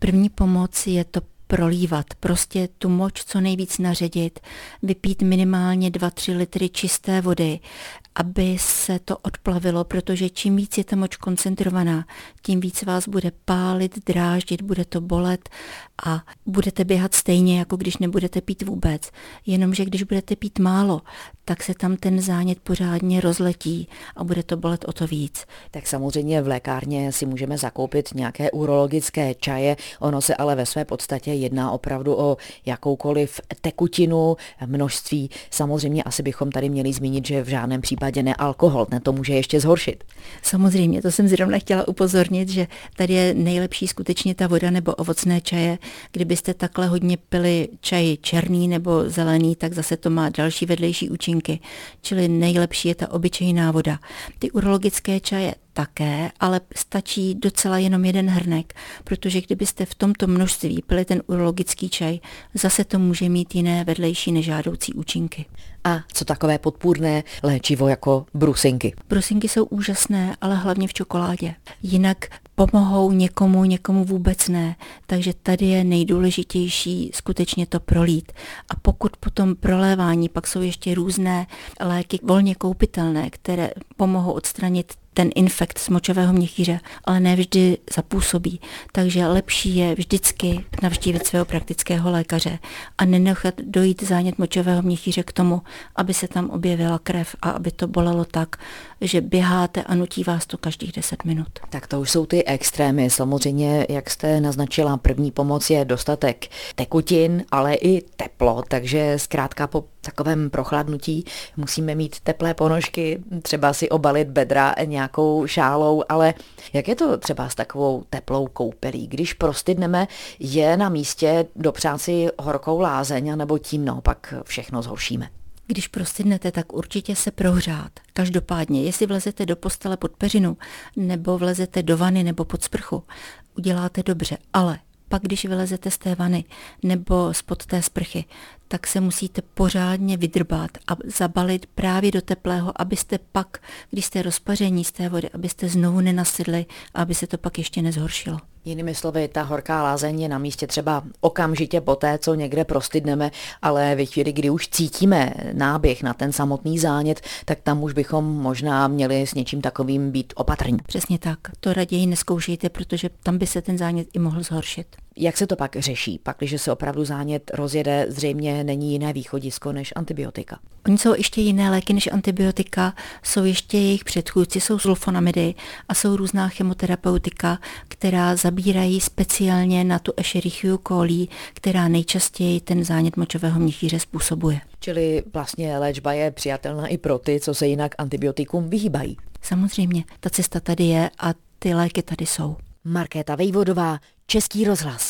první pomoc je to prolívat, prostě tu moč co nejvíc naředit, vypít minimálně 2-3 litry čisté vody, aby se to odplavilo, protože čím víc je ta moč koncentrovaná, tím víc vás bude pálit, dráždit, bude to bolet a budete běhat stejně, jako když nebudete pít vůbec. Jenomže když budete pít málo, tak se tam ten zánět pořádně rozletí a bude to bolet o to víc. Tak samozřejmě v lékárně si můžeme zakoupit nějaké urologické čaje, ono se ale ve své podstatě jedná opravdu o jakoukoliv tekutinu, množství. Samozřejmě asi bychom tady měli zmínit, že v žádném případě ne alkohol, ne to může ještě zhoršit. Samozřejmě, to jsem zrovna chtěla upozornit, že tady je nejlepší skutečně ta voda nebo ovocné čaje. Kdybyste takhle hodně pili čaj černý nebo zelený, tak zase to má další vedlejší účinky. Čili nejlepší je ta obyčejná voda. Ty urologické čaje také, ale stačí docela jenom jeden hrnek, protože kdybyste v tomto množství pili ten urologický čaj, zase to může mít jiné vedlejší nežádoucí účinky. A co takové podpůrné léčivo jako brusinky? Brusinky jsou úžasné, ale hlavně v čokoládě. Jinak pomohou někomu, někomu vůbec ne. Takže tady je nejdůležitější skutečně to prolít. A pokud po tom prolévání pak jsou ještě různé léky volně koupitelné, které pomohou odstranit ten infekt z močového měchýře, ale ne vždy zapůsobí. Takže lepší je vždycky navštívit svého praktického lékaře a nenechat dojít zánět močového měchýře k tomu, aby se tam objevila krev a aby to bolelo tak, že běháte a nutí vás to každých 10 minut. Tak to už jsou ty extrémy. Samozřejmě, jak jste naznačila, první pomoc je dostatek tekutin, ale i teplo, takže zkrátka po takovém prochladnutí musíme mít teplé ponožky, třeba si obalit bedra nějakou šálou, ale jak je to třeba s takovou teplou koupelí? Když prostydneme, je na místě dopřát si horkou lázeň, nebo tím naopak všechno zhoršíme? Když prostydnete, tak určitě se prohřát. Každopádně, jestli vlezete do postele pod peřinu, nebo vlezete do vany nebo pod sprchu, uděláte dobře, ale pak když vylezete z té vany nebo spod té sprchy, tak se musíte pořádně vydrbat a zabalit právě do teplého, abyste pak, když jste rozpaření z té vody, abyste znovu nenasedli a aby se to pak ještě nezhoršilo. Jinými slovy, ta horká lázeň je na místě třeba okamžitě po té, co někde prostydneme, ale ve chvíli, kdy už cítíme náběh na ten samotný zánět, tak tam už bychom možná měli s něčím takovým být opatrní. Přesně tak. To raději neskoušejte, protože tam by se ten zánět i mohl zhoršit. Jak se to pak řeší? Pak, když se opravdu zánět rozjede, zřejmě není jiné východisko než antibiotika. Oni jsou ještě jiné léky než antibiotika, jsou ještě jejich předchůdci, jsou sulfonamidy a jsou různá chemoterapeutika, která zabírají speciálně na tu Escherichia coli, která nejčastěji ten zánět močového měchýře způsobuje. Čili vlastně léčba je přijatelná i pro ty, co se jinak antibiotikum vyhýbají. Samozřejmě, ta cesta tady je a ty léky tady jsou. Markéta Vejvodová, Český rozhlas.